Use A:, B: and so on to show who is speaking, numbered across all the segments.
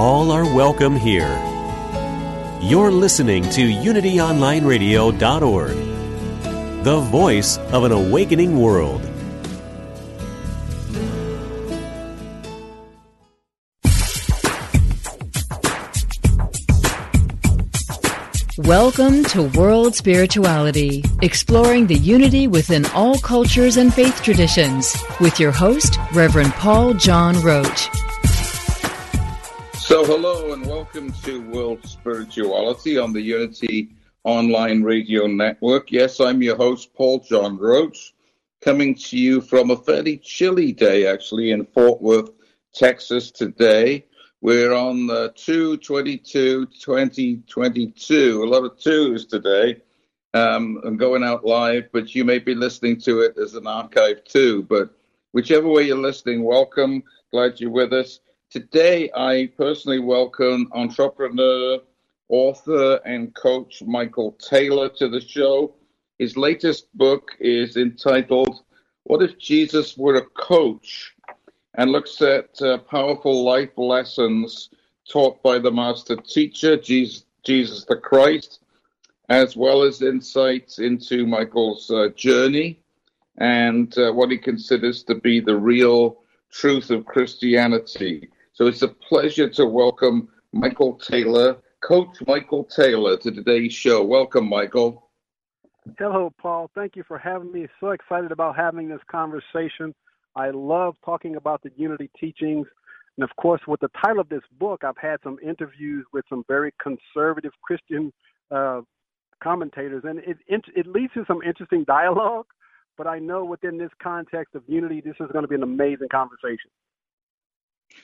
A: All are welcome here. You're listening to UnityOnlineRadio.org, the voice of an awakening world.
B: Welcome to World Spirituality, exploring the unity within all cultures and faith traditions, with your host, Reverend Paul John Roach.
C: So, hello and welcome to World Spirituality on the Unity Online Radio Network. Yes, I'm your host, Paul John Roach, coming to you from a fairly chilly day, actually, in Fort Worth, Texas today. We're on the 222 2022, a lot of twos today. Um, I'm going out live, but you may be listening to it as an archive too. But whichever way you're listening, welcome. Glad you're with us. Today, I personally welcome entrepreneur, author, and coach Michael Taylor to the show. His latest book is entitled What If Jesus Were a Coach? and looks at uh, powerful life lessons taught by the master teacher, Jesus, Jesus the Christ, as well as insights into Michael's uh, journey and uh, what he considers to be the real truth of Christianity. So it's a pleasure to welcome Michael Taylor, Coach Michael Taylor, to today's show. Welcome, Michael.
D: Hello, Paul. Thank you for having me. So excited about having this conversation. I love talking about the unity teachings. And of course, with the title of this book, I've had some interviews with some very conservative Christian uh, commentators, and it, it, it leads to some interesting dialogue. But I know within this context of unity, this is going to be an amazing conversation.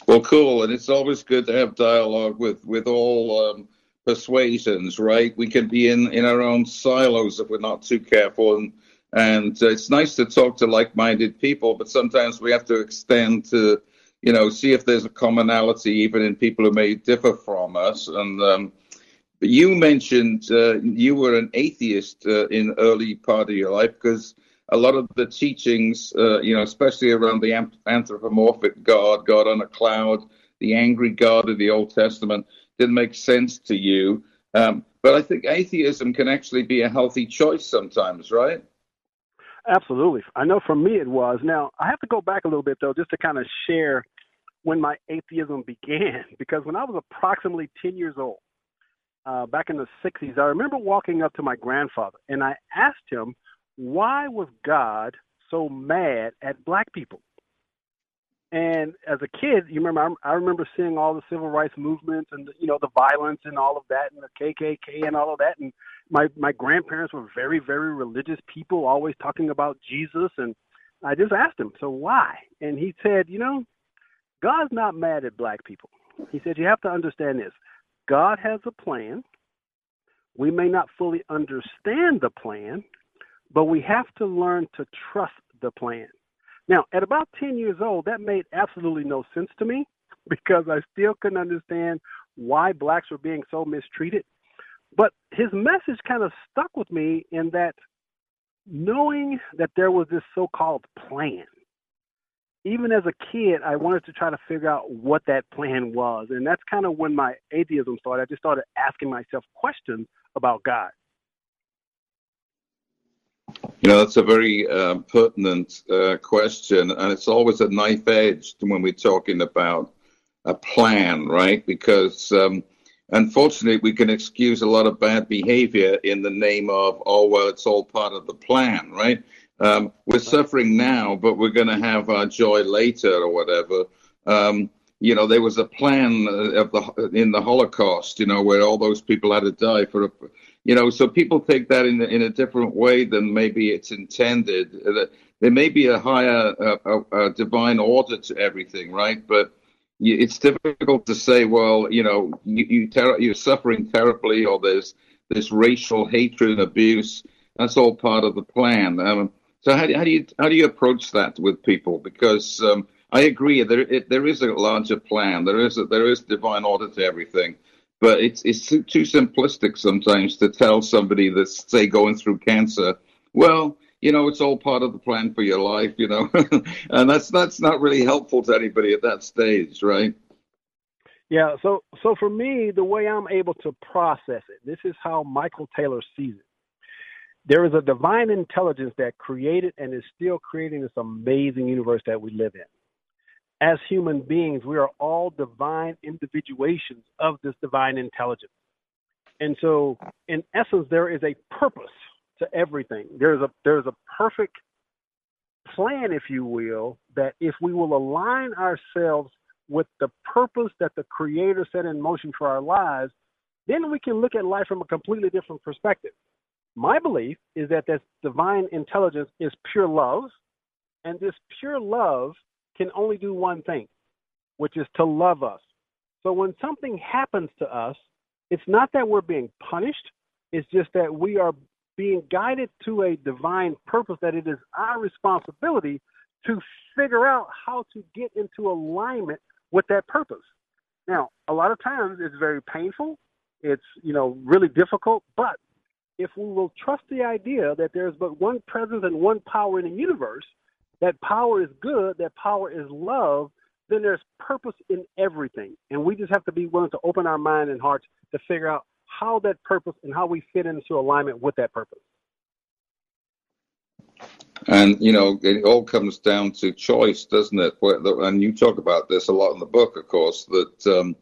C: Well, cool, and it's always good to have dialogue with with all um, persuasions, right? We can be in in our own silos if we're not too careful, and and it's nice to talk to like-minded people, but sometimes we have to extend to, you know, see if there's a commonality even in people who may differ from us. And um, you mentioned uh, you were an atheist uh, in early part of your life because a lot of the teachings, uh, you know, especially around the anthropomorphic God, God on a cloud, the angry God of the Old Testament, didn't make sense to you. Um, but I think atheism can actually be a healthy choice sometimes, right?
D: Absolutely. I know for me it was. Now, I have to go back a little bit, though, just to kind of share when my atheism began, because when I was approximately 10 years old, uh, back in the 60s, I remember walking up to my grandfather and I asked him, why was God so mad at black people? And as a kid, you remember, I, remember seeing all the civil rights movements and you know the violence and all of that, and the KKK and all of that. And my my grandparents were very very religious people, always talking about Jesus. And I just asked him, so why? And he said, you know, God's not mad at black people. He said you have to understand this. God has a plan. We may not fully understand the plan, but we have to learn to trust the plan. Now, at about 10 years old, that made absolutely no sense to me because I still couldn't understand why blacks were being so mistreated. But his message kind of stuck with me in that knowing that there was this so called plan, even as a kid, I wanted to try to figure out what that plan was. And that's kind of when my atheism started. I just started asking myself questions about God.
C: You know, that's a very uh, pertinent uh, question, and it's always a knife edge when we're talking about a plan, right? Because um, unfortunately, we can excuse a lot of bad behavior in the name of, oh, well, it's all part of the plan, right? Um, we're suffering now, but we're going to have our joy later or whatever. Um, you know, there was a plan of the in the Holocaust, you know, where all those people had to die for a you know, so people take that in in a different way than maybe it's intended. There may be a higher, uh, a, a divine order to everything, right? But it's difficult to say, well, you know, you, you ter- you're suffering terribly, or there's this racial hatred and abuse. That's all part of the plan. Um, so how do, how do you how do you approach that with people? Because um, I agree, there it, there is a larger plan. There is a, there is divine order to everything, but it's it's too, simplistic sometimes to tell somebody that's say going through cancer. Well, you know, it's all part of the plan for your life, you know, and that's that's not really helpful to anybody at that stage, right?
D: Yeah. So so for me, the way I'm able to process it, this is how Michael Taylor sees it. There is a divine intelligence that created and is still creating this amazing universe that we live in. As human beings, we are all divine individuations of this divine intelligence. And so, in essence, there is a purpose to everything. There's a there's a perfect plan, if you will, that if we will align ourselves with the purpose that the Creator set in motion for our lives, then we can look at life from a completely different perspective. My belief is that this divine intelligence is pure love, and this pure love can only do one thing, which is to love us. So when something happens to us, it's not that we're being punished, it's just that we are being guided to a divine purpose that it is our responsibility to figure out how to get into alignment with that purpose. Now, a lot of times it's very painful, it's, you know, really difficult, but if we will trust the idea that there's but one presence and one power in the universe, that power is good, that power is love, then there's purpose in everything. And we just have to be willing to open our mind and hearts to figure out how that purpose and how we fit into alignment with that purpose.
C: And you know, it all comes down to choice, doesn't it? And you talk about this a lot in the book, of course. That um,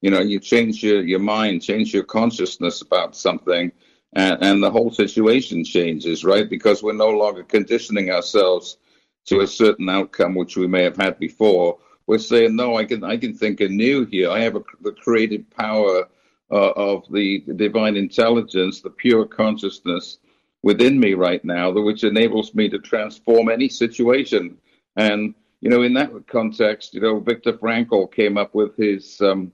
C: you know, you change your your mind, change your consciousness about something, and, and the whole situation changes, right? Because we're no longer conditioning ourselves to a certain outcome which we may have had before. We're saying, no, I can I can think anew here. I have a, the creative power uh, of the divine intelligence, the pure consciousness within me right now, which enables me to transform any situation. And you know, in that context, you know, Viktor Frankl came up with his um,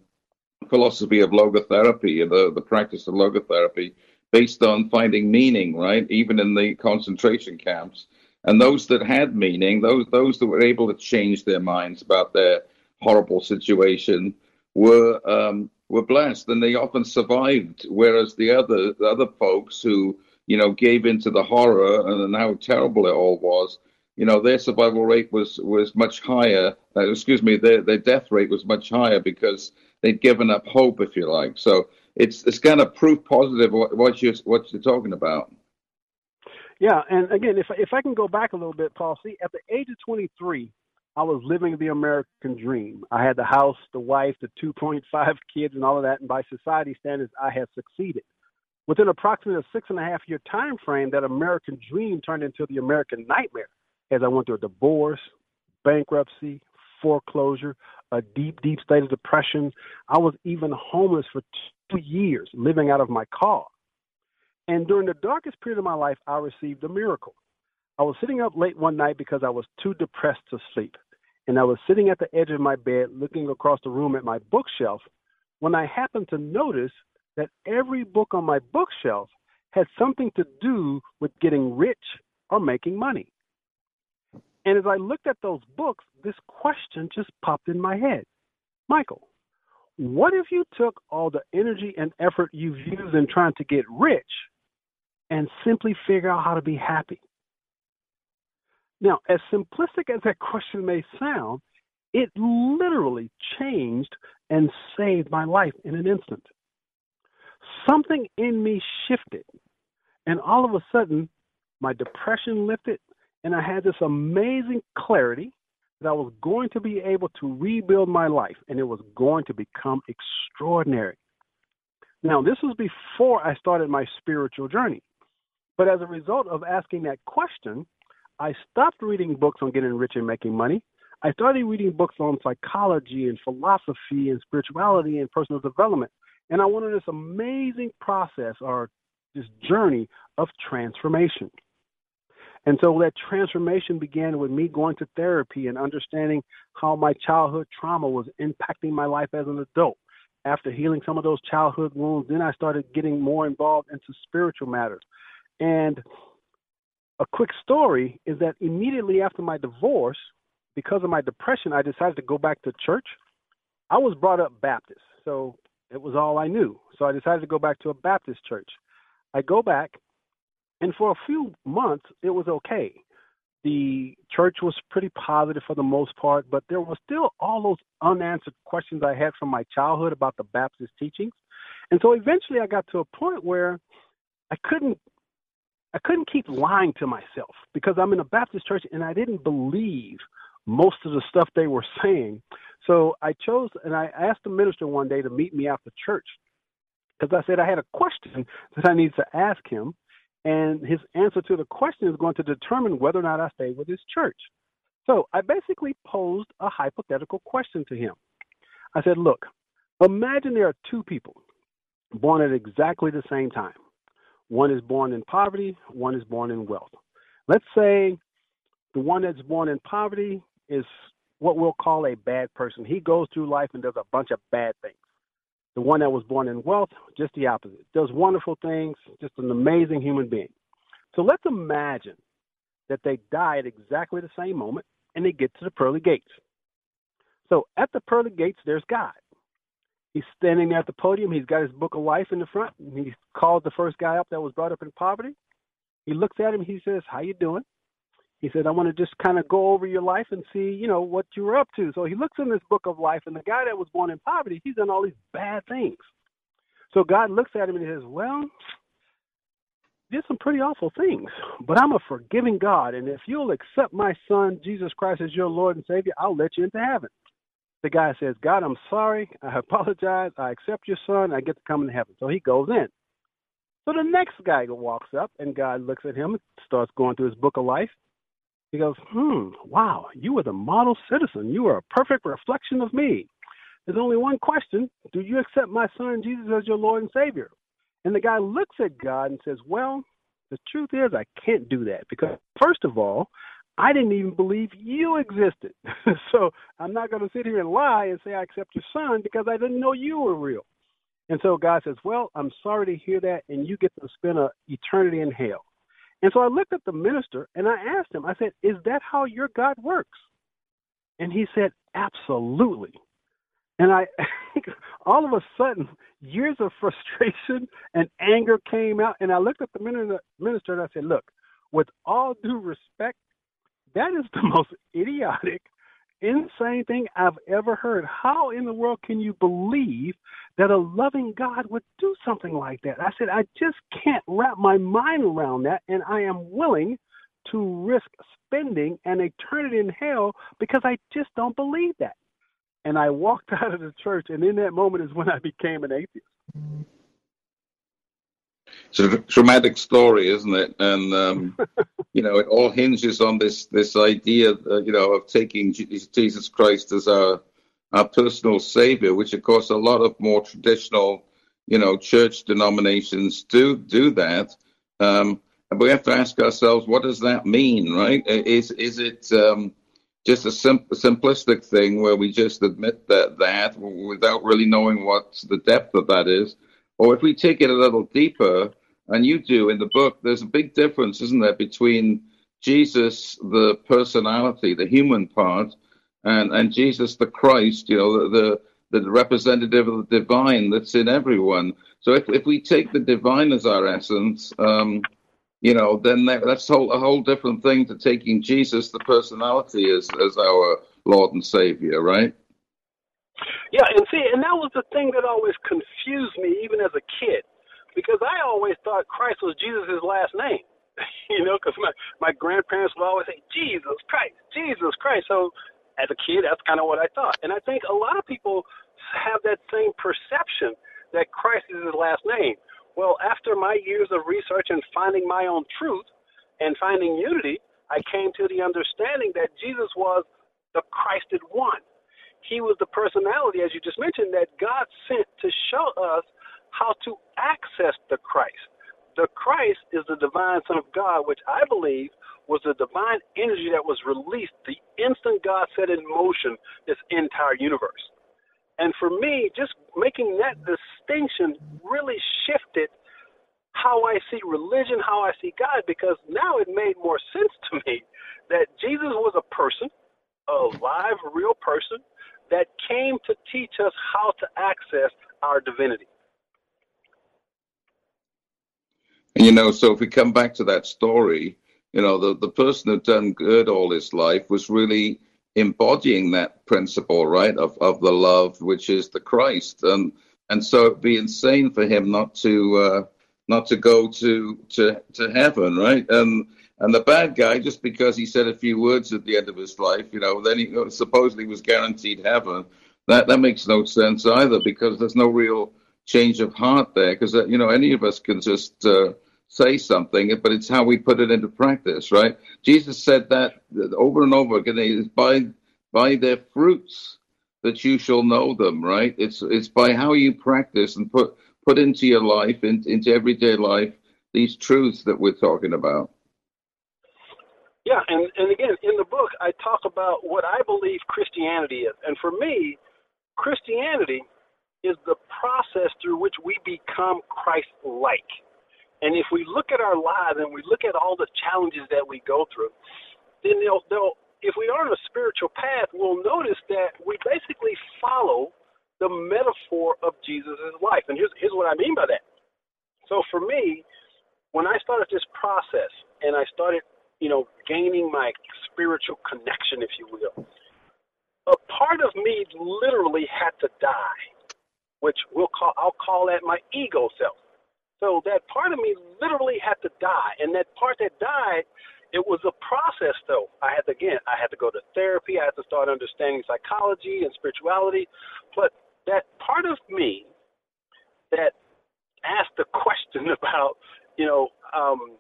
C: philosophy of logotherapy, the the practice of logotherapy, based on finding meaning, right? Even in the concentration camps. And those that had meaning, those those that were able to change their minds about their horrible situation, were um, were blessed, and they often survived. Whereas the other the other folks who you know gave into the horror and how terrible it all was, you know, their survival rate was was much higher. Uh, excuse me, their their death rate was much higher because they'd given up hope, if you like. So it's it's kind of proof positive what, what you what you're talking about.
D: Yeah, and again, if if I can go back a little bit, Paul. See, at the age of 23, I was living the American dream. I had the house, the wife, the 2.5 kids, and all of that. And by society standards, I had succeeded. Within approximately a six and a half year time frame, that American dream turned into the American nightmare as I went through a divorce, bankruptcy, foreclosure, a deep, deep state of depression. I was even homeless for two years, living out of my car. And during the darkest period of my life, I received a miracle. I was sitting up late one night because I was too depressed to sleep. And I was sitting at the edge of my bed looking across the room at my bookshelf when I happened to notice that every book on my bookshelf had something to do with getting rich or making money. And as I looked at those books, this question just popped in my head Michael, what if you took all the energy and effort you've used in trying to get rich and simply figure out how to be happy? Now, as simplistic as that question may sound, it literally changed and saved my life in an instant. Something in me shifted, and all of a sudden, my depression lifted, and I had this amazing clarity that I was going to be able to rebuild my life, and it was going to become extraordinary. Now, this was before I started my spiritual journey. But as a result of asking that question, I stopped reading books on getting rich and making money. I started reading books on psychology and philosophy and spirituality and personal development. And I went on this amazing process or this journey of transformation. And so that transformation began with me going to therapy and understanding how my childhood trauma was impacting my life as an adult. After healing some of those childhood wounds, then I started getting more involved into spiritual matters. And a quick story is that immediately after my divorce, because of my depression, I decided to go back to church. I was brought up Baptist, so it was all I knew. So I decided to go back to a Baptist church. I go back, and for a few months, it was okay. The church was pretty positive for the most part, but there were still all those unanswered questions I had from my childhood about the Baptist teachings. And so eventually I got to a point where I couldn't I couldn't keep lying to myself because I'm in a Baptist church and I didn't believe most of the stuff they were saying. So I chose and I asked the minister one day to meet me after church because I said I had a question that I needed to ask him, and his answer to the question is going to determine whether or not I stay with his church. So I basically posed a hypothetical question to him. I said, Look, imagine there are two people born at exactly the same time. One is born in poverty, one is born in wealth. Let's say the one that's born in poverty is what we'll call a bad person. He goes through life and does a bunch of bad things. The one that was born in wealth, just the opposite. Does wonderful things, just an amazing human being. So let's imagine that they die at exactly the same moment and they get to the pearly gates. So at the pearly gates, there's God. He's standing there at the podium. He's got his book of life in the front. He calls the first guy up that was brought up in poverty. He looks at him. He says, "How you doing?" He said, "I want to just kind of go over your life and see, you know, what you were up to." So he looks in this book of life, and the guy that was born in poverty, he's done all these bad things. So God looks at him and he says, "Well, did some pretty awful things, but I'm a forgiving God, and if you'll accept my Son Jesus Christ as your Lord and Savior, I'll let you into heaven." The guy says, God, I'm sorry. I apologize. I accept your son. I get to come into heaven. So he goes in. So the next guy walks up, and God looks at him and starts going through his book of life. He goes, Hmm, wow, you were the model citizen. You are a perfect reflection of me. There's only one question Do you accept my son Jesus as your Lord and Savior? And the guy looks at God and says, Well, the truth is, I can't do that because, first of all, I didn't even believe you existed. so I'm not going to sit here and lie and say I accept your son because I didn't know you were real. And so God says, Well, I'm sorry to hear that, and you get to spend an eternity in hell. And so I looked at the minister and I asked him, I said, Is that how your God works? And he said, Absolutely. And I, all of a sudden, years of frustration and anger came out. And I looked at the minister and I said, Look, with all due respect, that is the most idiotic, insane thing I've ever heard. How in the world can you believe that a loving God would do something like that? I said, I just can't wrap my mind around that, and I am willing to risk spending an eternity in hell because I just don't believe that. And I walked out of the church, and in that moment is when I became an atheist.
C: It's a dramatic story, isn't it? And um, you know, it all hinges on this this idea, uh, you know, of taking Jesus Christ as our our personal savior, which of course a lot of more traditional, you know, church denominations do do that. Um, and we have to ask ourselves, what does that mean, right? Is is it um, just a sim- simplistic thing where we just admit that that without really knowing what the depth of that is? Or if we take it a little deeper, and you do in the book, there's a big difference, isn't there, between Jesus, the personality, the human part, and, and Jesus, the Christ, you know, the, the, the representative of the divine that's in everyone. So if, if we take the divine as our essence, um, you know, then that, that's whole, a whole different thing to taking Jesus, the personality, as, as our Lord and Savior, right?
D: Yeah, and see, and that was the thing that always confused me, even as a kid, because I always thought Christ was Jesus' last name. you know, because my my grandparents would always say Jesus Christ, Jesus Christ. So as a kid, that's kind of what I thought, and I think a lot of people have that same perception that Christ is his last name. Well, after my years of research and finding my own truth and finding unity, I came to the understanding that Jesus was the Christed one he was the personality, as you just mentioned, that God sent to show us how to access the Christ. The Christ is the divine Son of God, which I believe was the divine energy that was released the instant God set in motion this entire universe. And for me, just making that distinction really shifted how I see religion, how I see God, because now it made more sense to me that Jesus was a person, a live, real person, that came to teach us how to access our divinity.
C: You know, so if we come back to that story, you know, the, the person who done good all his life was really embodying that principle, right, of, of the love, which is the Christ. And and so it'd be insane for him not to uh, not to go to to to heaven, right? And and the bad guy, just because he said a few words at the end of his life, you know, then he supposedly was guaranteed heaven. That that makes no sense either, because there's no real change of heart there. Because uh, you know, any of us can just uh, say something, but it's how we put it into practice, right? Jesus said that over and over again. By by their fruits that you shall know them, right? It's it's by how you practice and put put into your life, in, into everyday life, these truths that we're talking about.
D: Yeah, and, and again, in the book, I talk about what I believe Christianity is. And for me, Christianity is the process through which we become Christ like. And if we look at our lives and we look at all the challenges that we go through, then they'll, they'll if we are on a spiritual path, we'll notice that we basically follow the metaphor of Jesus' life. And here's, here's what I mean by that. So for me, when I started this process and I started, you know, gaining my spiritual connection, if you will, a part of me literally had to die, which we'll call I'll call that my ego self. So that part of me literally had to die. And that part that died, it was a process though. I had to again, I had to go to therapy, I had to start understanding psychology and spirituality. But that part of me that asked the question about, you know, um,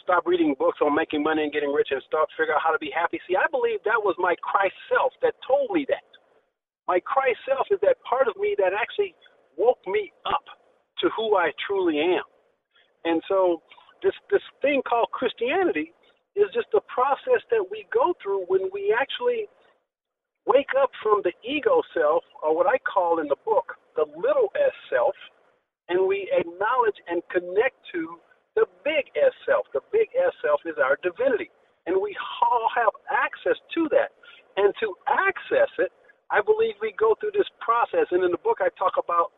D: stop reading books on making money and getting rich and start figure out how to be happy. See, I believe that was my Christ self that told me that. My Christ self is that part of me that actually woke me up to who I truly am. And so this this thing called Christianity is just a process that we go through when we actually wake up from the ego self, or what I call in the book the little s self, and we acknowledge and connect to the big S self. The big S self is our divinity, and we all have access to that. And to access it, I believe we go through this process. And in the book, I talk about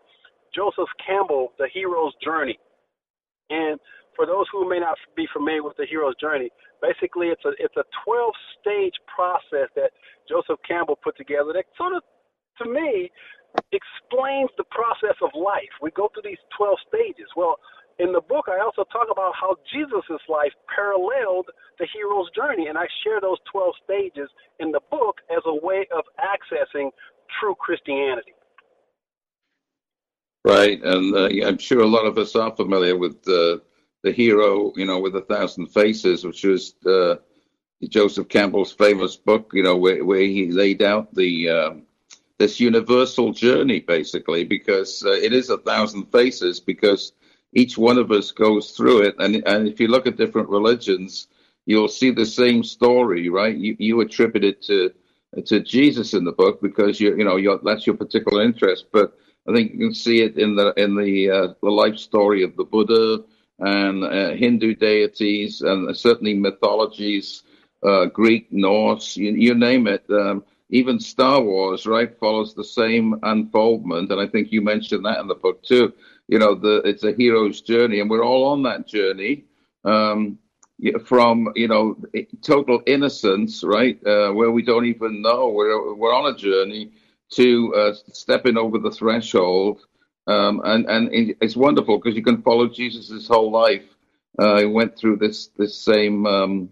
D: Joseph Campbell, The Hero's Journey. And for those who may not be familiar with the hero's journey, basically it's a it's a 12 stage process that Joseph Campbell put together that sort of, to me, explains the process of life. We go through these 12 stages. Well, in the book, I also talk about how Jesus' life paralleled the hero's journey, and I share those 12 stages in the book as a way of accessing true Christianity.
C: Right, and uh, I'm sure a lot of us are familiar with the hero, you know, with a thousand faces, which was uh, Joseph Campbell's famous book, you know, where, where he laid out the um, this universal journey, basically, because uh, it is a thousand faces, because each one of us goes through it, and and if you look at different religions, you'll see the same story, right? You you attribute it to to Jesus in the book because you you know that's your particular interest, but I think you can see it in the in the uh, the life story of the Buddha and uh, Hindu deities and certainly mythologies, uh, Greek, Norse, you, you name it. Um, even Star Wars, right, follows the same unfoldment, and I think you mentioned that in the book too. You know, the it's a hero's journey, and we're all on that journey. Um, from you know total innocence, right, uh, where we don't even know we're we're on a journey to uh, stepping over the threshold. Um, and and it's wonderful because you can follow Jesus' whole life. Uh, he went through this this same um,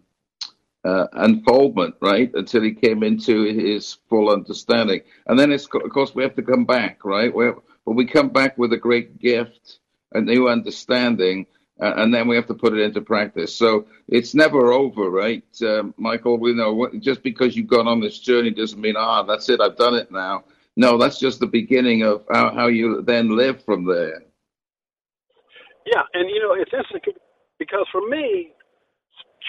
C: uh, unfoldment, right, until he came into his full understanding. And then, it's, of course, we have to come back, right? but we come back with a great gift, a new understanding, uh, and then we have to put it into practice. So it's never over, right, um, Michael? We know just because you've gone on this journey doesn't mean ah, that's it, I've done it now. No, that's just the beginning of how, how you then live from there.
D: Yeah, and you know it's interesting because for me,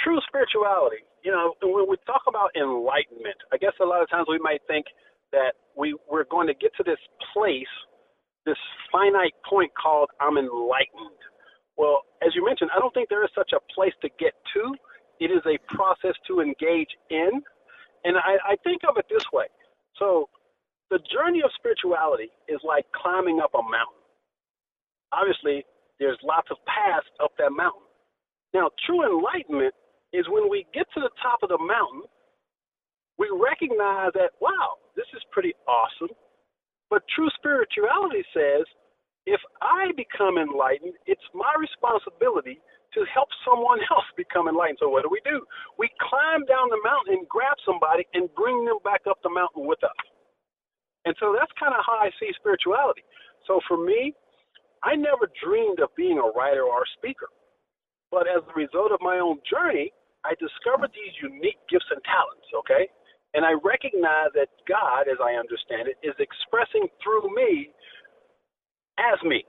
D: true spirituality, you know, when we talk about enlightenment, I guess a lot of times we might think that we, we're going to get to this place, this finite point called I'm enlightened. Well, as you mentioned, I don't think there is such a place to get to. It is a process to engage in. And I, I think of it this way. So the journey of spirituality is like climbing up a mountain. Obviously, there's lots of paths up that mountain. Now, true enlightenment is when we get to the top of the mountain, we recognize that, wow, this is pretty awesome. But true spirituality says, if I become enlightened, it's my responsibility to help someone else become enlightened. So what do we do? We climb down the mountain and grab somebody and bring them back up the mountain with us. And so that's kind of how I see spirituality. So for me, I never dreamed of being a writer or a speaker. But as a result of my own journey, I discovered these unique gifts and talents, okay? And I recognize that God, as I understand it, is expressing through me as me.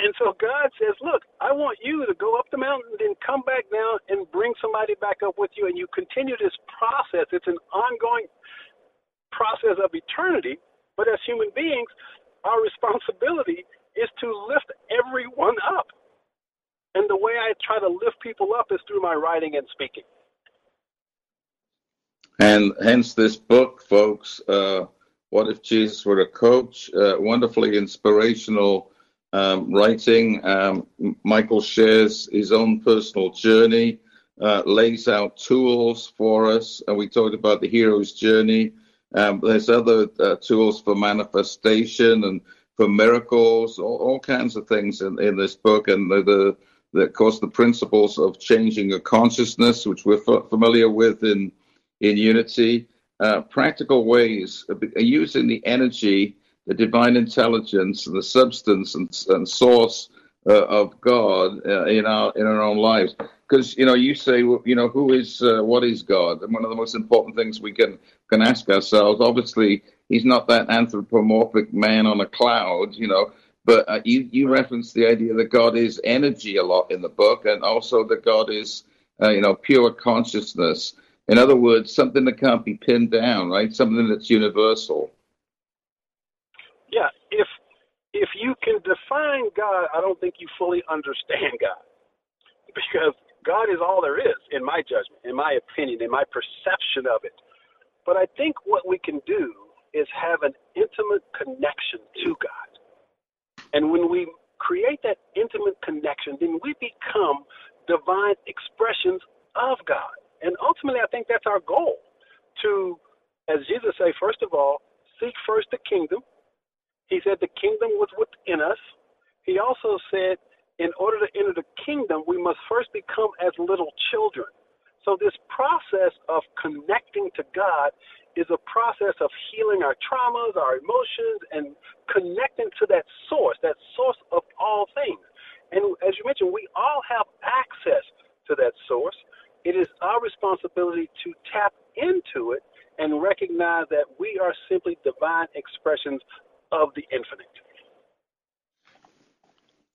D: And so God says, Look, I want you to go up the mountain, then come back down and bring somebody back up with you. And you continue this process. It's an ongoing process of eternity. But as human beings, our responsibility is to lift everyone up. And the way I try to lift people up is through my writing and speaking.
C: And hence this book, folks. Uh, what if Jesus were a coach? Uh, wonderfully inspirational um, writing. Um, Michael shares his own personal journey, uh, lays out tools for us. And we talked about the hero's journey. Um, there's other uh, tools for manifestation and for miracles, all, all kinds of things in, in this book. And the, the, the, of course, the principles of changing a consciousness, which we're f- familiar with in, in Unity. Uh, practical ways of using the energy the divine intelligence and the substance and, and source uh, of God uh, in our in our own lives. Because you know, you say, you know, who is uh, what is God? And one of the most important things we can can ask ourselves, obviously, he's not that anthropomorphic man on a cloud, you know. But uh, you you reference the idea that God is energy a lot in the book, and also that God is, uh, you know, pure consciousness. In other words, something that can't be pinned down, right? Something that's universal
D: yeah, if if you can define God, I don't think you fully understand God. Because God is all there is, in my judgment, in my opinion, in my perception of it. But I think what we can do is have an intimate connection to God. And when we create that intimate connection, then we become divine expressions of God. And ultimately, I think that's our goal to, as Jesus said, first of all, seek first the kingdom he said the kingdom was within us. He also said, in order to enter the kingdom, we must first become as little children. So, this process of connecting to God is a process of healing our traumas, our emotions, and connecting to that source, that source of all things. And as you mentioned, we all have access to that source. It is our responsibility to tap into it and recognize that we are simply divine expressions of the infinite.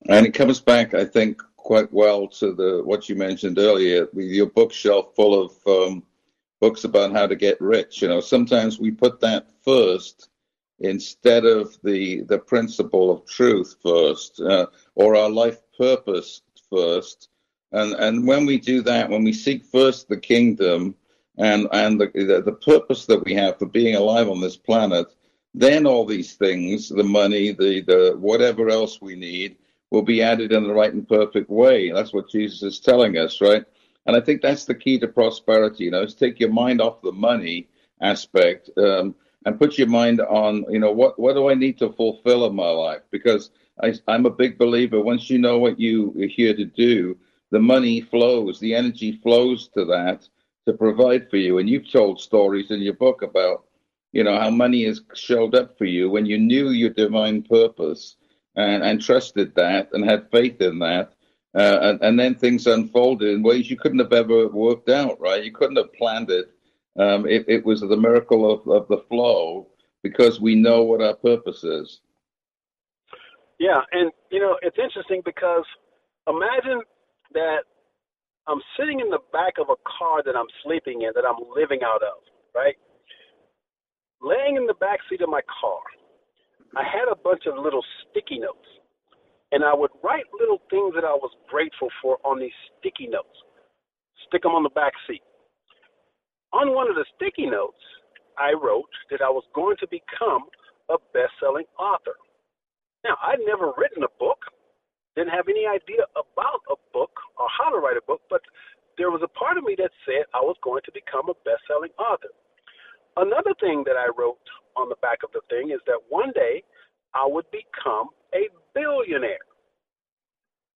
C: And it comes back, I think, quite well to the what you mentioned earlier, your bookshelf full of um, books about how to get rich. You know, sometimes we put that first instead of the the principle of truth first, uh, or our life purpose first. And and when we do that, when we seek first the kingdom and and the the, the purpose that we have for being alive on this planet, then all these things, the money, the, the whatever else we need, will be added in the right and perfect way. That's what Jesus is telling us, right? And I think that's the key to prosperity. You know, is take your mind off the money aspect um, and put your mind on, you know, what what do I need to fulfill in my life? Because I, I'm a big believer. Once you know what you are here to do, the money flows, the energy flows to that to provide for you. And you've told stories in your book about you know, how money has showed up for you when you knew your divine purpose and, and trusted that and had faith in that. Uh, and, and, then things unfolded in ways you couldn't have ever worked out, right? You couldn't have planned it. Um, it, it, was the miracle of, of the flow because we know what our purpose is.
D: Yeah, and you know it's interesting because imagine that I'm sitting in the back of a car that I'm sleeping in, that I'm living out of, right? Laying in the back seat of my car, I had a bunch of little sticky notes, and I would write little things that I was grateful for on these sticky notes, stick them on the back seat. On one of the sticky notes, I wrote that I was going to become a best selling author. Now, I'd never written a book, didn't have any idea about a book or how to write a book, but there was a part of me that said I was going to become a best selling author. Another thing that I wrote on the back of the thing is that one day I would become a billionaire.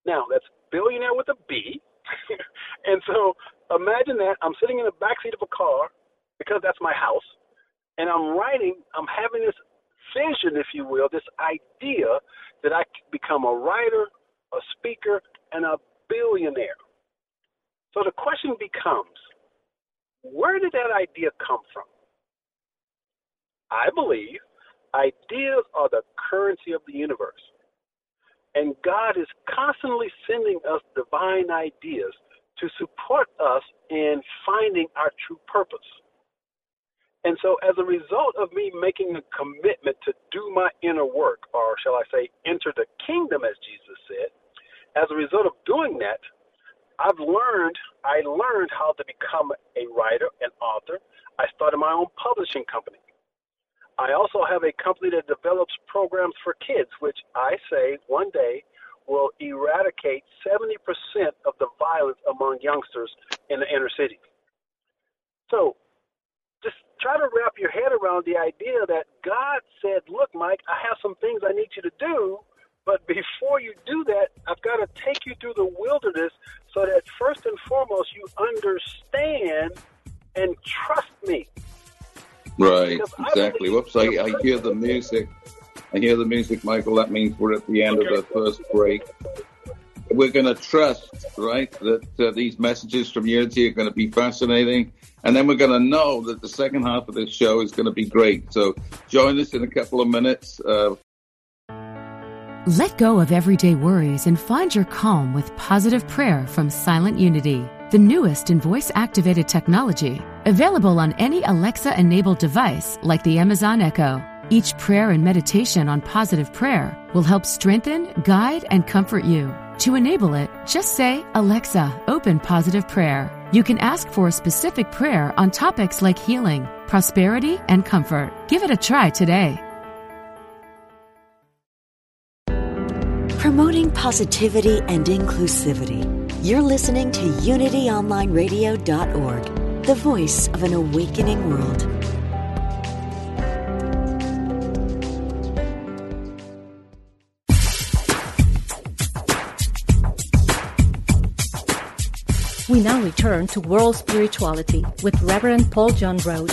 D: Now, that's billionaire with a B. and so imagine that I'm sitting in the back seat of a car because that's my house, and I'm writing, I'm having this vision, if you will, this idea that I could become a writer, a speaker, and a billionaire. So the question becomes where did that idea come from? I believe ideas are the currency of the universe. And God is constantly sending us divine ideas to support us in finding our true purpose. And so, as a result of me making a commitment to do my inner work, or shall I say, enter the kingdom, as Jesus said, as a result of doing that, I've learned, I learned how to become a writer, an author. I started my own publishing company. I also have a company that develops programs for kids, which I say one day will eradicate 70% of the violence among youngsters in the inner city. So just try to wrap your head around the idea that God said, Look, Mike, I have some things I need you to do, but before you do that, I've got to take you through the wilderness so that first and foremost you understand and trust me.
C: Right, exactly. Whoops, I, I hear the music. I hear the music, Michael. That means we're at the end okay. of the first break. We're going to trust, right, that uh, these messages from Unity are going to be fascinating. And then we're going to know that the second half of this show is going to be great. So join us in a couple of minutes. Uh,
E: Let go of everyday worries and find your calm with positive prayer from Silent Unity, the newest in voice activated technology, available on any Alexa enabled device like the Amazon Echo. Each prayer and meditation on positive prayer will help strengthen, guide, and comfort you. To enable it, just say, Alexa, open positive prayer. You can ask for a specific prayer on topics like healing, prosperity, and comfort. Give it a try today.
F: Promoting positivity and inclusivity. You're listening to UnityOnlineRadio.org, the voice of an awakening world.
G: We now return to world spirituality with Reverend Paul John Roach.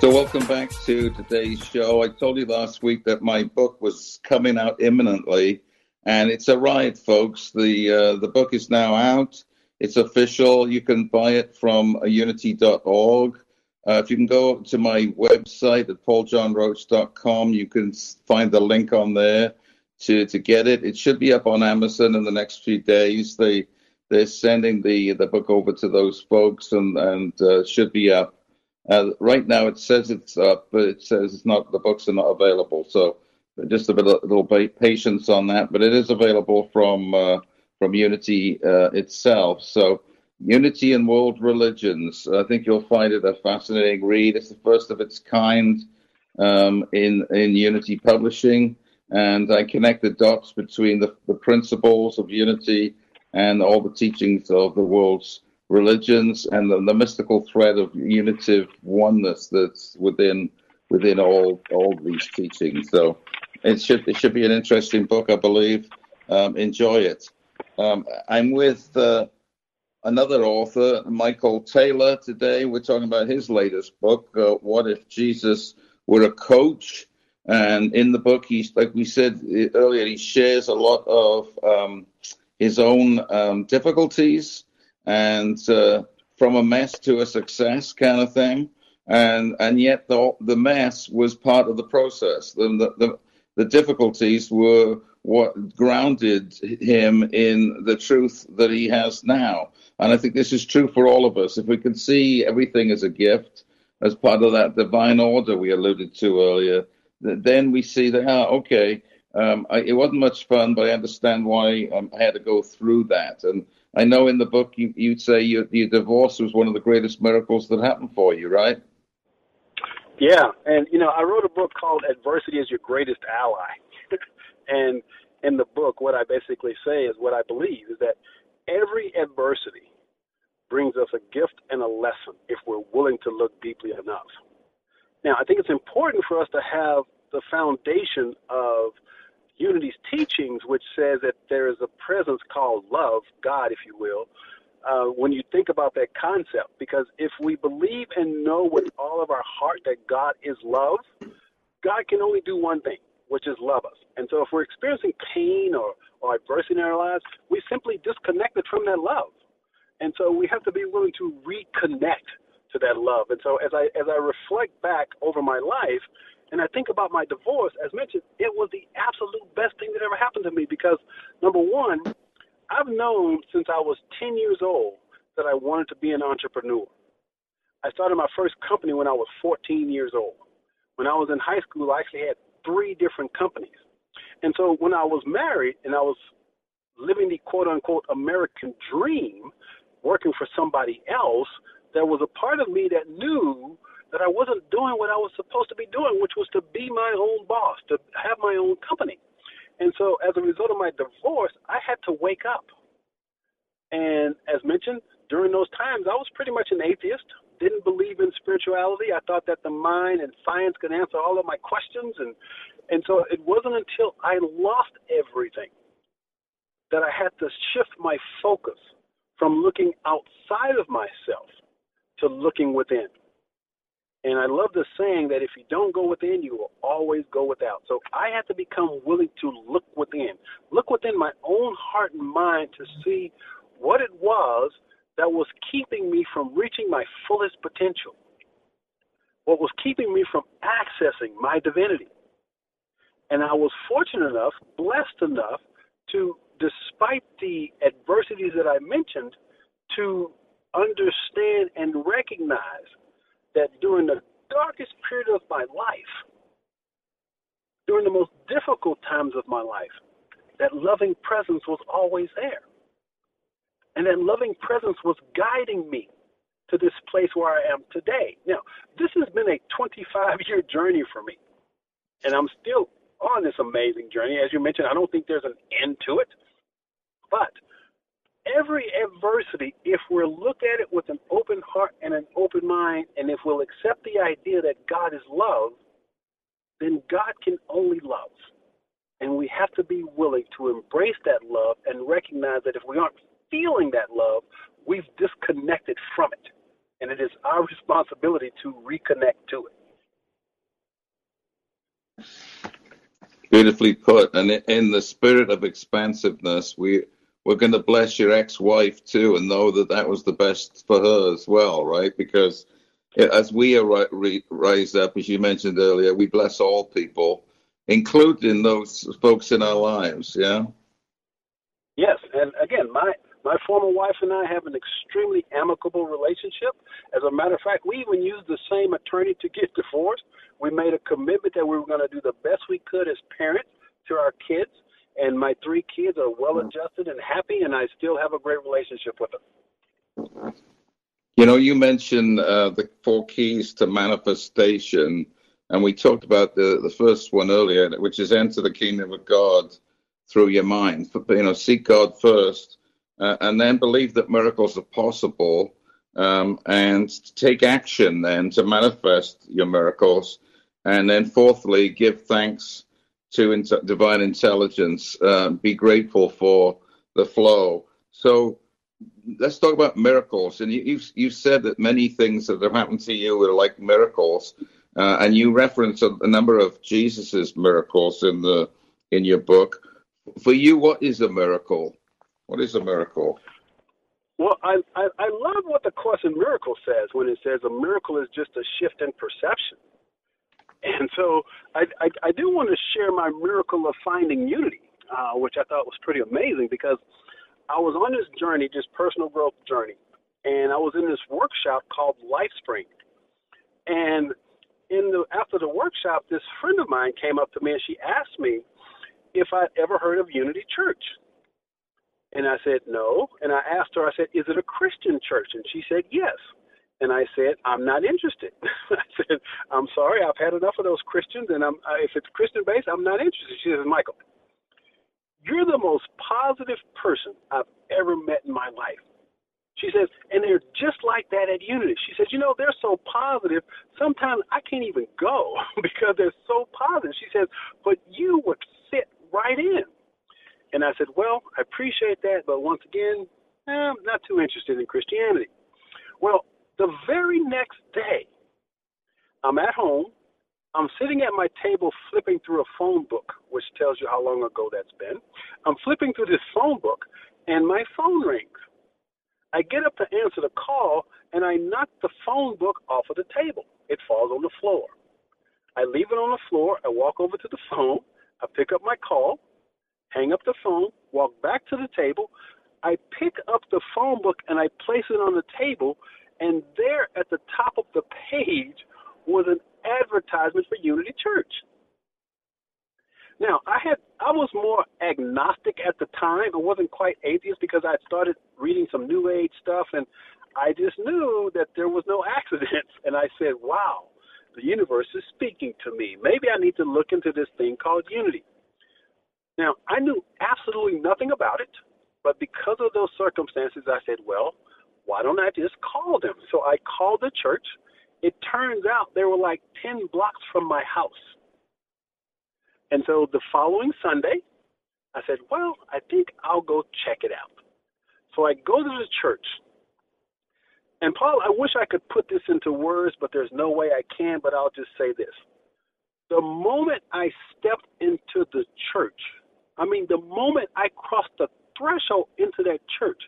C: So, welcome back to today's show. I told you last week that my book was coming out imminently, and it's arrived, folks. The uh, the book is now out. It's official. You can buy it from unity.org. Uh, if you can go to my website at pauljohnroach.com, you can find the link on there to, to get it. It should be up on Amazon in the next few days. They they're sending the the book over to those folks and and uh, should be up. Uh, right now it says it's up, but it says it's not. The books are not available. So just a bit a little patience on that. But it is available from uh, from Unity uh, itself. So Unity and World Religions. I think you'll find it a fascinating read. It's the first of its kind um, in in Unity publishing, and I connect the dots between the, the principles of Unity and all the teachings of the world's religions and the, the mystical thread of unitive oneness that's within within all all these teachings. So it should it should be an interesting book, I believe. Um, enjoy it. Um, I'm with uh, another author, Michael Taylor. Today we're talking about his latest book, uh, "What If Jesus Were a Coach." And in the book, he's like we said earlier, he shares a lot of um, his own um, difficulties and uh, from a mess to a success kind of thing. And and yet the the mess was part of the process. The the, the difficulties were what grounded him in the truth that he has now. And I think this is true for all of us. If we can see everything as a gift, as part of that divine order we alluded to earlier, then we see that, ah, okay, um, I, it wasn't much fun, but I understand why um, I had to go through that. And I know in the book you, would say your, your divorce was one of the greatest miracles that happened for you, right?
D: Yeah, and you know, I wrote a book called "Adversity is Your Greatest Ally," and in the book, what I basically say is what I believe is that every adversity brings us a gift and a lesson if we're willing to look deeply enough. Now, I think it's important for us to have the foundation of Unity's teachings, which says that there is a presence called love, God, if you will, uh, when you think about that concept. Because if we believe and know with all of our heart that God is love, God can only do one thing, which is love us. And so if we're experiencing pain or, or adversity in our lives, we simply disconnected from that love. And so we have to be willing to reconnect to that love. And so as I as I reflect back over my life, and I think about my divorce, as mentioned, it was the absolute best thing that ever happened to me because, number one, I've known since I was 10 years old that I wanted to be an entrepreneur. I started my first company when I was 14 years old. When I was in high school, I actually had three different companies. And so when I was married and I was living the quote unquote American dream, working for somebody else, there was a part of me that knew that I wasn't doing what I was supposed to be doing, which was to be my own boss, to have my own company. And so, as a result of my divorce, I had to wake up. And as mentioned, during those times, I was pretty much an atheist, didn't believe in spirituality. I thought that the mind and science could answer all of my questions. And, and so, it wasn't until I lost everything that I had to shift my focus from looking outside of myself to looking within. And I love the saying that if you don't go within, you will always go without. So I had to become willing to look within, look within my own heart and mind to see what it was that was keeping me from reaching my fullest potential, what was keeping me from accessing my divinity. And I was fortunate enough, blessed enough to, despite the adversities that I mentioned, to understand and recognize that during the darkest period of my life, during the most difficult times of my life, that loving presence was always there. And that loving presence was guiding me to this place where I am today. Now, this has been a 25 year journey for me. And I'm still on this amazing journey. As you mentioned, I don't think there's an end to it. Every adversity, if we'll look at it with an open heart and an open mind, and if we'll accept the idea that God is love, then God can only love. And we have to be willing to embrace that love and recognize that if we aren't feeling that love, we've disconnected from it. And it is our responsibility to reconnect to
C: it. Beautifully put. And in the spirit of expansiveness, we we're going to bless your ex-wife too, and know that that was the best for her as well, right? Because as we are raised up, as you mentioned earlier, we bless all people, including those folks in our lives. Yeah.
D: Yes, and again, my my former wife and I have an extremely amicable relationship. As a matter of fact, we even used the same attorney to get divorced. We made a commitment that we were going to do the best we could as parents to our kids and my three kids are well adjusted and happy, and I still have a great relationship with them.
C: You know, you mentioned uh, the four keys to manifestation, and we talked about the, the first one earlier, which is enter the kingdom of God through your mind. You know, seek God first, uh, and then believe that miracles are possible, um, and take action then to manifest your miracles. And then, fourthly, give thanks to in- divine intelligence, uh, be grateful for the flow. So let's talk about miracles. And you, you've, you said that many things that have happened to you are like miracles. Uh, and you reference a, a, number of Jesus's miracles in the in your book. For you, what is a miracle? What is a miracle?
D: Well, I, I, I love what the Course in Miracles says when it says a miracle is just a shift in perception. And so I, I, I do want to share my miracle of finding unity. uh, which I thought was pretty amazing because I was on this journey, this personal growth journey, and I was in this workshop called LifeSpring. And in the after the workshop, this friend of mine came up to me and she asked me if I'd ever heard of Unity Church. And I said, no. And I asked her, I said, is it a Christian church? And she said, yes. And I said, I'm not interested. I said, I'm sorry, I've had enough of those Christians, and I'm, uh, if it's Christian based, I'm not interested. She says, Michael, you're the most positive person I've ever met in my life. She says, and they're just like that at Unity. She says, you know, they're so positive, sometimes I can't even go because they're so positive. She says, but you would fit right in. And I said, well, I appreciate that, but once again, I'm not too interested in Christianity. Well, the very next day, I'm at home. I'm sitting at my table flipping through a phone book, which tells you how long ago that's been. I'm flipping through this phone book, and my phone rings. I get up to answer the call, and I knock the phone book off of the table. It falls on the floor. I leave it on the floor. I walk over to the phone. I pick up my call, hang up the phone, walk back to the table. I pick up the phone book and I place it on the table, and there at the top of the page was an advertisement for Unity Church. Now, I had I was more agnostic at the time. I wasn't quite atheist because I started reading some new age stuff and I just knew that there was no accidents and I said, "Wow, the universe is speaking to me. Maybe I need to look into this thing called unity." Now, I knew absolutely nothing about it, but because of those circumstances, I said, "Well, why don't I just call them?" So I called the church. It turns out they were like 10 blocks from my house. And so the following Sunday, I said, well, I think I'll go check it out. So I go to the church. And Paul, I wish I could put this into words, but there's no way I can, but I'll just say this. The moment I stepped into the church, I mean, the moment I crossed the threshold into that church,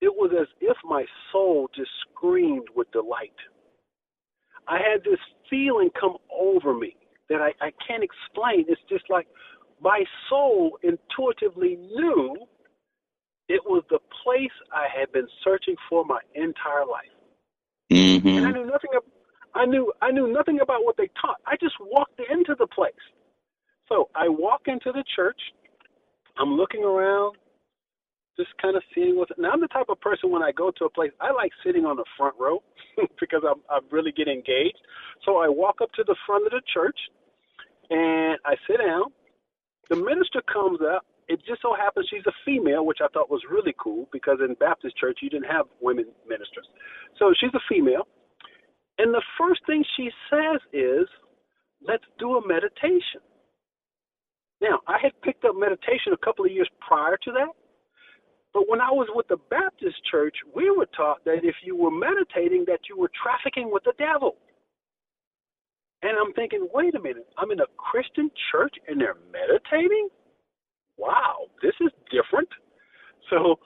D: it was as if my soul just screamed with delight. I had this feeling come over me that I, I can't explain. It's just like my soul intuitively knew it was the place I had been searching for my entire life.
C: Mm-hmm.
D: And I knew nothing. I knew I knew nothing about what they taught. I just walked into the place. So I walk into the church. I'm looking around, just kind of seeing what's. Now I'm the type of person when I go to a place, I like sitting on the front row because I'm I really get engaged. So I walk up to the front of the church, and I sit down. The minister comes up. It just so happens she's a female, which I thought was really cool because in Baptist church you didn't have women ministers. So she's a female. And the first thing she says is, let's do a meditation. Now, I had picked up meditation a couple of years prior to that. But when I was with the Baptist church, we were taught that if you were meditating, that you were trafficking with the devil. And I'm thinking, wait a minute, I'm in a Christian church and they're meditating? Wow, this is different. So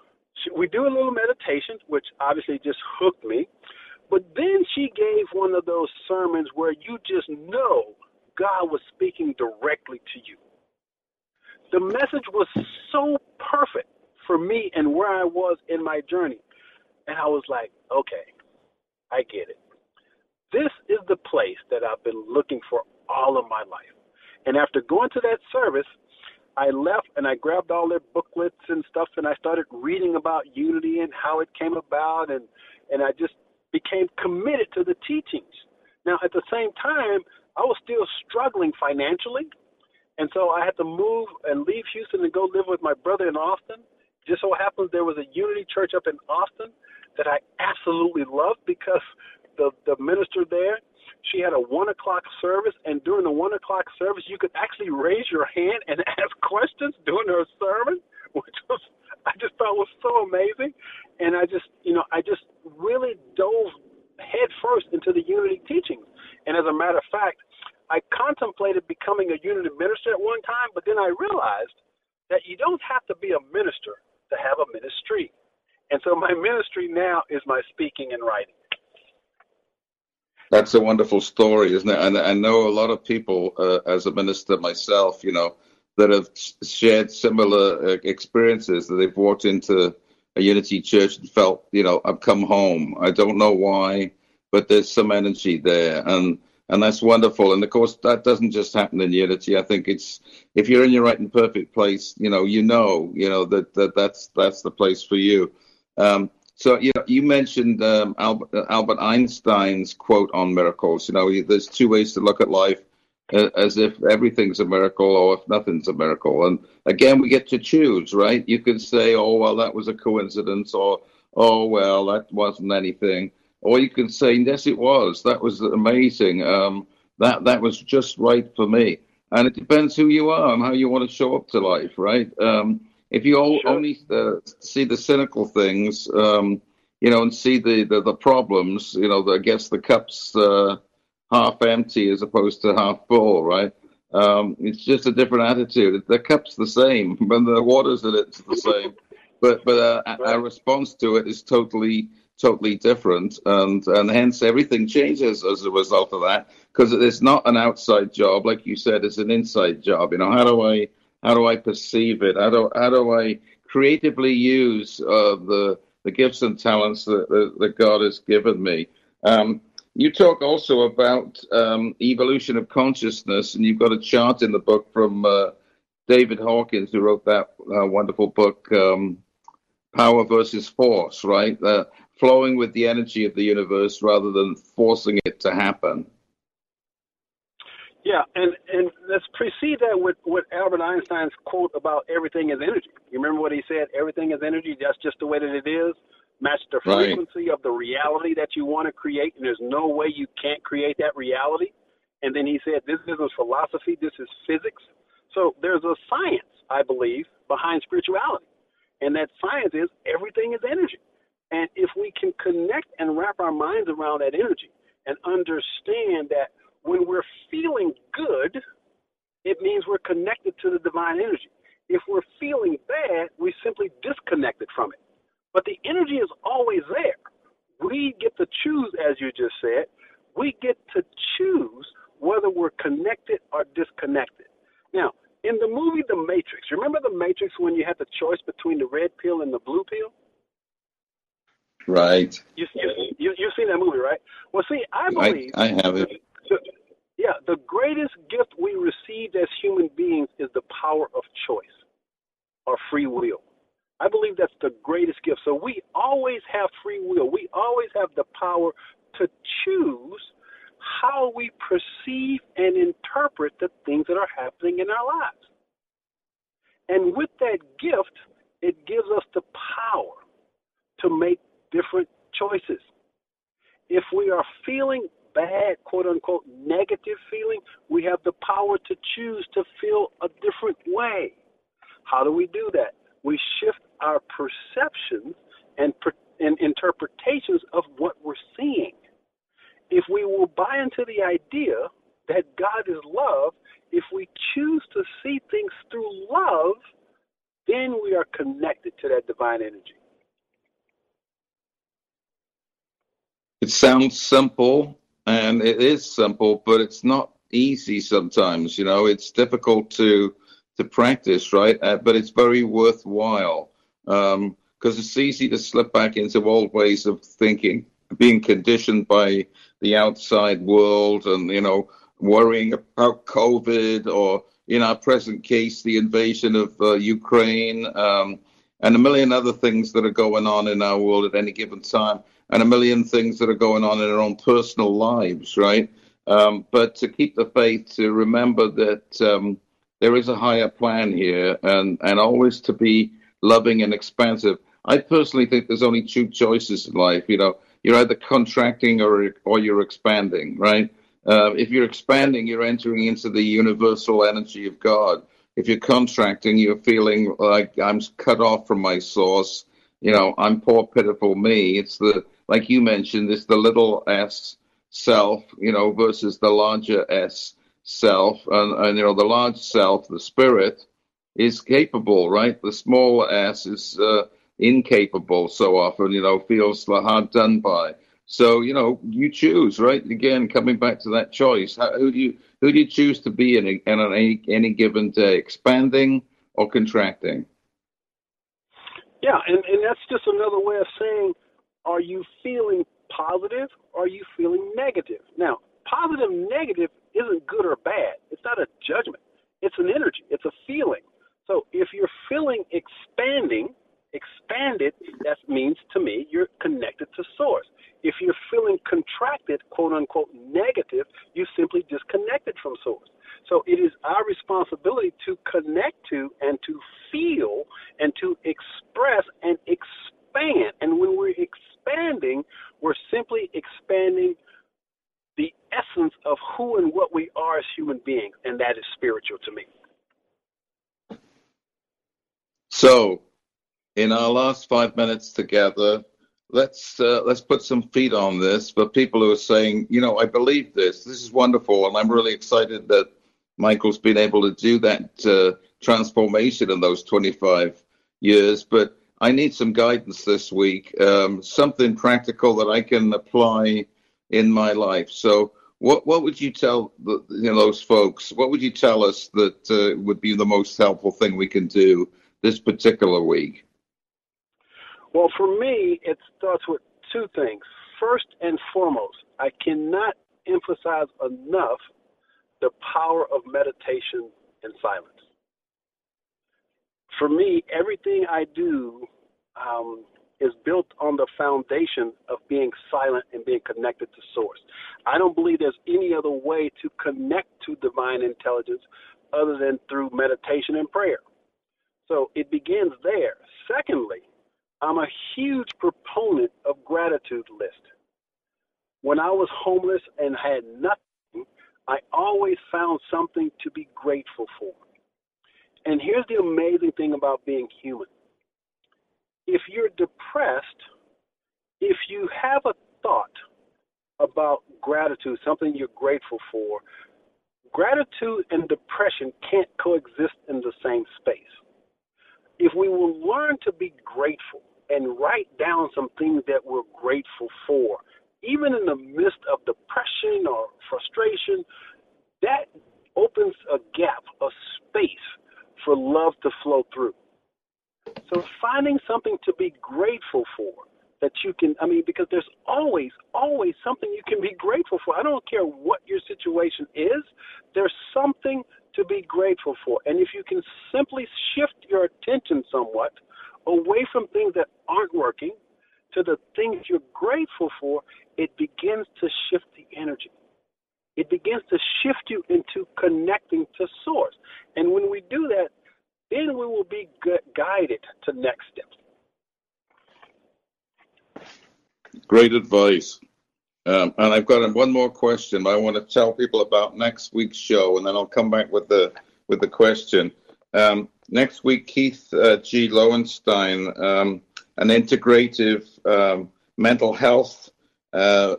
D: we do a little meditation, which obviously just hooked me. But then she gave one of those sermons where you just know God was speaking directly to you. The message was so perfect for me and where I was in my journey. And I was like, okay, I get it. This is the place that I've been looking for all of my life. And after going to that service, I left and I grabbed all their booklets and stuff and I started reading about unity and how it came about and and I just became committed to the teachings. Now at the same time, I was still struggling financially. And so I had to move and leave Houston and go live with my brother in Austin. Just so happens there was a Unity church up in Austin that I absolutely loved because the the minister there, she had a one o'clock service, and during the one o'clock service, you could actually raise your hand and ask questions during her sermon, which was I just thought was so amazing, and I just you know I just really dove head first into the Unity teachings, and as a matter of fact, I contemplated becoming a Unity minister at one time, but then I realized that you don't have to be a minister to have a ministry. And so my ministry now is my speaking and writing.
C: That's a wonderful story, isn't it? And I know a lot of people, uh, as a minister myself, you know, that have shared similar uh, experiences that they've walked into a Unity church and felt, you know, I've come home. I don't know why, but there's some energy there, and and that's wonderful. And of course, that doesn't just happen in Unity. I think it's if you're in your right and perfect place, you know, you know, you know that, that that's that's the place for you. Um, so you know, you mentioned um, Albert, Albert Einstein's quote on miracles. You know, there's two ways to look at life as if everything's a miracle or if nothing's a miracle. And again, we get to choose, right? You could say, oh, well, that was a coincidence, or oh, well, that wasn't anything. Or you could say, yes, it was. That was amazing. Um, that that was just right for me. And it depends who you are and how you want to show up to life, right? Um, if you all, sure. only uh, see the cynical things, um, you know, and see the, the, the problems, you know, the, I guess the cups uh, half empty as opposed to half full, right? Um, it's just a different attitude. The cup's the same, when the water's in it's the same, but but uh, right. our response to it is totally totally different, and and hence everything changes as a result of that because it's not an outside job, like you said, it's an inside job. You know, how do I how do I perceive it? How do how do I creatively use uh, the the gifts and talents that, that, that God has given me? Um, you talk also about um, evolution of consciousness, and you've got a chart in the book from uh, David Hawkins, who wrote that uh, wonderful book, um, Power versus Force, right? Uh, flowing with the energy of the universe rather than forcing it to happen.
D: Yeah, and and let's precede that with with Albert Einstein's quote about everything is energy. You remember what he said? Everything is energy. That's just the way that it is match the frequency right. of the reality that you want to create, and there's no way you can't create that reality. And then he said, This isn't philosophy, this is physics. So there's a science, I believe, behind spirituality. And that science is everything is energy. And if we can connect and wrap our minds around that energy and understand that when we're feeling good, it means we're connected to the divine energy. If we're feeling bad, we simply disconnected from it. But the energy is always there. We get to choose, as you just said, we get to choose whether we're connected or disconnected. Now, in the movie The Matrix, remember The Matrix when you had the choice between the red pill and the blue pill?
C: Right.
D: You, you, you, you've seen that movie, right? Well, see, I believe.
C: I, I have it.
D: The, yeah, the greatest gift we received as human beings is the power of choice or free will. I believe that's the greatest gift. So we always have free will. We always have the power to choose how we perceive and interpret the things that are happening in our lives. And with that gift, it gives us the power to make different choices. If we are feeling bad, quote unquote, negative feeling, we have the power to choose to feel a different way. How do we do that? We shift our perceptions and, and interpretations of what we're seeing. If we will buy into the idea that God is love, if we choose to see things through love, then we are connected to that divine energy.
C: It sounds simple, and it is simple, but it's not easy sometimes. You know, it's difficult to to practice, right? Uh, but it's very worthwhile because um, it's easy to slip back into old ways of thinking, being conditioned by the outside world, and you know, worrying about COVID or, in our present case, the invasion of uh, Ukraine, um, and a million other things that are going on in our world at any given time, and a million things that are going on in our own personal lives, right? Um, but to keep the faith, to remember that um, there is a higher plan here, and and always to be loving and expansive. I personally think there's only two choices in life. You know, you're either contracting or or you're expanding, right? Uh, if you're expanding, you're entering into the universal energy of God. If you're contracting, you're feeling like I'm cut off from my source. You know, I'm poor, pitiful me. It's the like you mentioned, it's the little s self, you know, versus the larger s self, and, and you know, the large self, the spirit, is capable, right? The small s is uh, incapable so often, you know, feels hard done by. So you know, you choose, right? Again, coming back to that choice, how, who do you who do you choose to be in, a, in any any given day, expanding or contracting?
D: Yeah, and, and that's just another way of saying, are you feeling positive or are you feeling negative? Now, positive, negative isn't good or bad. It's not a judgment. It's an energy. It's a feeling. So if you're feeling expanding, expanded, that means to me you're connected to source. If you're feeling contracted, quote unquote, negative, you simply disconnected from source. So it is our responsibility to connect to and to feel and to express and expand. And when we're expanding, we're simply expanding the essence of who and what we are as human beings, and that is spiritual to me.
C: So, in our last five minutes together, let's uh, let's put some feet on this for people who are saying, you know, I believe this. This is wonderful, and I'm really excited that Michael's been able to do that uh, transformation in those 25 years. But I need some guidance this week, um, something practical that I can apply in my life. So, what what would you tell the, you know, those folks? What would you tell us that uh, would be the most helpful thing we can do this particular week?
D: Well, for me, it starts with two things. First and foremost, I cannot emphasize enough the power of meditation and silence. For me, everything I do um, is built on the foundation of being silent and being connected to source. I don't believe there's any other way to connect to divine intelligence other than through meditation and prayer. So it begins there. Secondly, I'm a huge proponent of gratitude list. When I was homeless and had nothing, I always found something to be grateful for. And here's the amazing thing about being human. If you're depressed, if you have a thought about gratitude, something you're grateful for, gratitude and depression can't coexist in the same space if we will learn to be grateful and write down some things that we're grateful for, even in the midst of depression or frustration, that opens a gap, a space for love to flow through. So finding something to be grateful for that you can, I mean, because there's always, always something you can be grateful for. I don't care what your situation is, there's something to be grateful for. And if you can simply shift your attention somewhat away from things that aren't working to the things you're grateful for, it begins to shift the energy. It begins to shift you into connecting to source. And when we do that, then we will be guided to next steps.
C: Great advice. Um, and I've got one more question. I want to tell people about next week's show, and then I'll come back with the with the question. Um, next week, Keith uh, G. Lowenstein, um, an integrative um, mental health uh,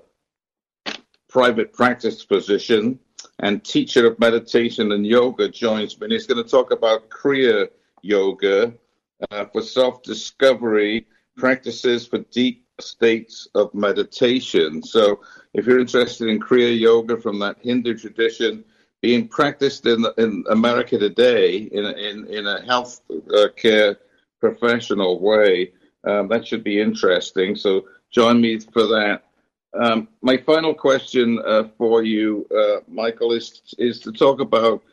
C: private practice physician and teacher of meditation and yoga, joins me. And he's going to talk about Kriya Yoga uh, for self discovery, practices for deep states of meditation. So, if you're interested in Kriya Yoga from that Hindu tradition being practiced in in America today in in in a health uh, care professional way, um, that should be interesting. So, join me for that. Um, my final question uh, for you, uh, Michael, is is to talk about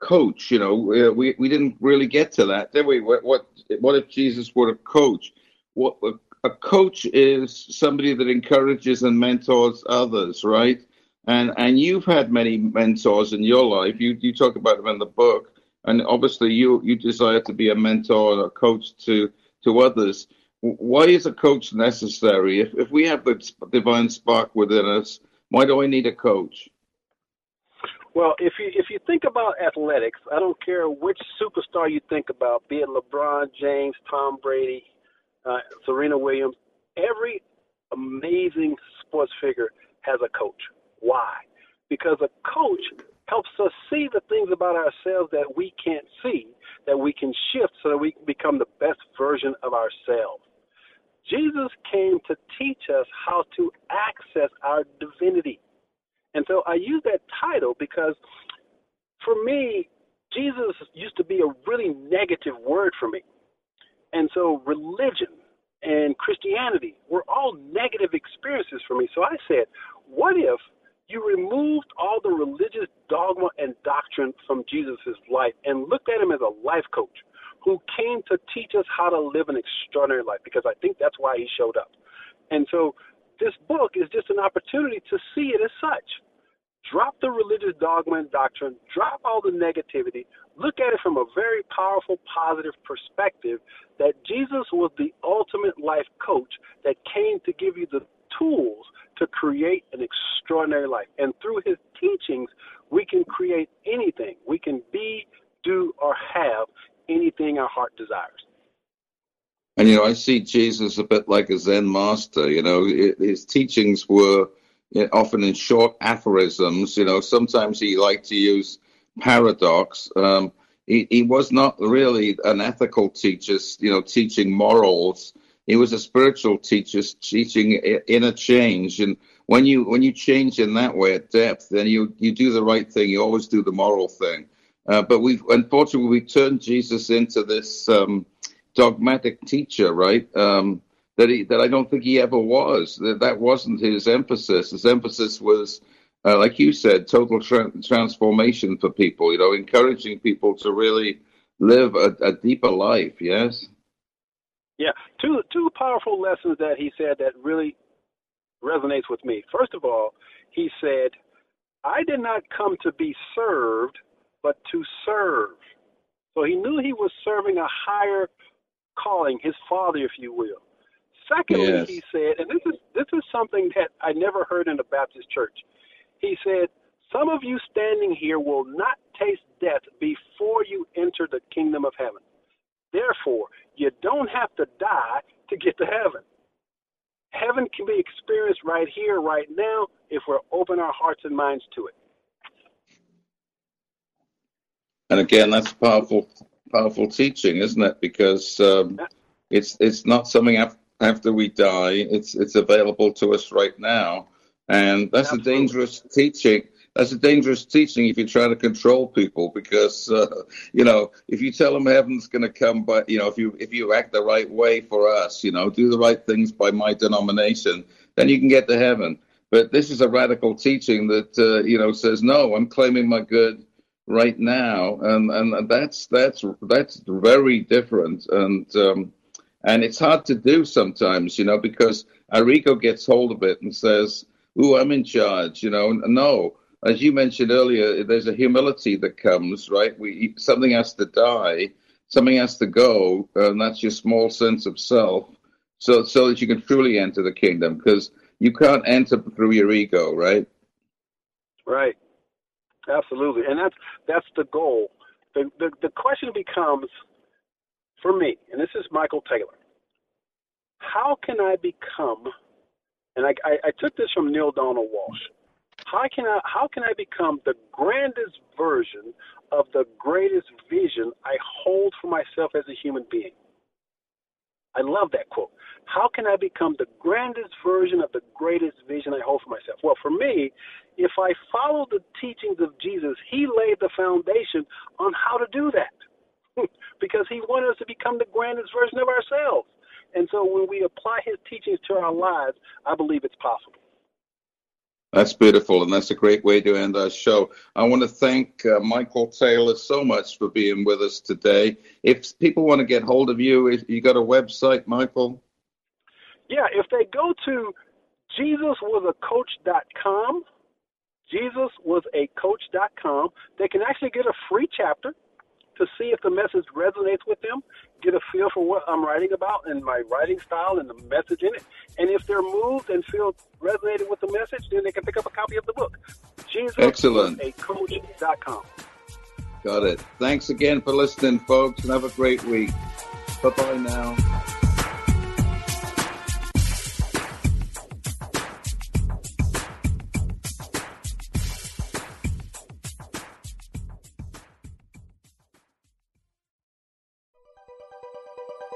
C: coach. You know, we we didn't really get to that, did we? What what, what if Jesus were a coach? What a coach is somebody that encourages and mentors others, right? And and you've had many mentors in your life. You you talk about them in the book, and obviously you you desire to be a mentor or a coach to to others. Why is a coach necessary? If if we have the divine spark within us, why do I need a coach?
D: Well, if you if you think about athletics, I don't care which superstar you think about, be it LeBron James, Tom Brady, uh, Serena Williams, every amazing sports figure has a coach. Why? Because a coach helps us see the things about ourselves that we can't see, that we can shift so that we can become the best version of ourselves. Jesus came to teach us how to access our divinity. And so I use that title because for me, Jesus used to be a really negative word for me. And so religion and Christianity were all negative experiences for me. So I said, what if you removed all the religious dogma and doctrine from Jesus' life and looked at him as a life coach who came to teach us how to live an extraordinary life? Because I think that's why he showed up. And so this book is just an opportunity to see it as such. Drop the religious dogma and doctrine, drop all the negativity, look at it from a very powerful, positive perspective that Jesus was the ultimate life coach that came to give you the tools to create an extraordinary life. And through his teachings, we can create anything. We can be, do, or have anything our heart desires.
C: And, you know, I see Jesus a bit like a Zen master. You know, his teachings were often in short aphorisms. You know, sometimes he liked to use paradox. Um, he, he was not really an ethical teacher, you know, teaching morals. He was a spiritual teacher, teaching inner change. And when you when you change in that way at depth, then you you do the right thing. You always do the moral thing. Uh, but we've unfortunately we turned Jesus into this um, dogmatic teacher, right? Um, that he that I don't think he ever was. That that wasn't his emphasis. His emphasis was, uh, like you said, total tra- transformation for people. You know, encouraging people to really live a, a deeper life. Yes.
D: Yeah, two two powerful lessons that he said that really resonates with me. First of all, he said, "I did not come to be served, but to serve." So he knew he was serving a higher calling, his father, if you will. Secondly, yes. he said, and this is this is something that I never heard in the Baptist church. He said, "Some of you standing here will not taste death before you enter the kingdom of heaven. Therefore, you don't have to die to get to heaven. Heaven can be experienced right here, right now, if we're open our hearts and minds to it."
C: And again, that's powerful, powerful teaching, isn't it? Because um, it's it's not something after we die. It's it's available to us right now, and that's Absolutely. a dangerous teaching. That's a dangerous teaching if you try to control people, because uh, you know if you tell them heaven's going to come, but you know if you if you act the right way for us, you know do the right things by my denomination, then you can get to heaven. But this is a radical teaching that uh, you know says no, I'm claiming my good right now, and and that's that's that's very different and. Um, and it's hard to do sometimes, you know, because our ego gets hold of it and says, "Ooh, I'm in charge," you know. No, as you mentioned earlier, there's a humility that comes, right? We something has to die, something has to go, and that's your small sense of self, so so that you can truly enter the kingdom. Because you can't enter through your ego, right?
D: Right. Absolutely, and that's that's the goal. The the, the question becomes for me, and this is Michael Taylor, how can I become, and I, I, I took this from Neale Donald Walsch, how can I how can I become the grandest version of the greatest vision I hold for myself as a human being? I love that quote. How can I become the grandest version of the greatest vision I hold for myself? Well, for me, if I follow the teachings of Jesus, he laid the foundation on how to do that. because he wanted us to become the grandest version of ourselves. And so when we apply his teachings to our lives, I believe it's possible.
C: That's beautiful, and that's a great way to end our show. I want to thank uh, Michael Taylor so much for being with us today. If people want to get hold of you, you got a website, Michael?
D: Yeah, if they go to jesuswasacoach.com, jesuswasacoach.com, they can actually get a free chapter to see if the message resonates with them, get a feel for what I'm writing about and my writing style and the message in it. And if they're moved and feel resonated with the message, then they can pick up a copy of the book. Jesus
C: Excellent.
D: A coach.com.
C: Got it. Thanks again for listening, folks, and have a great week. Bye bye now.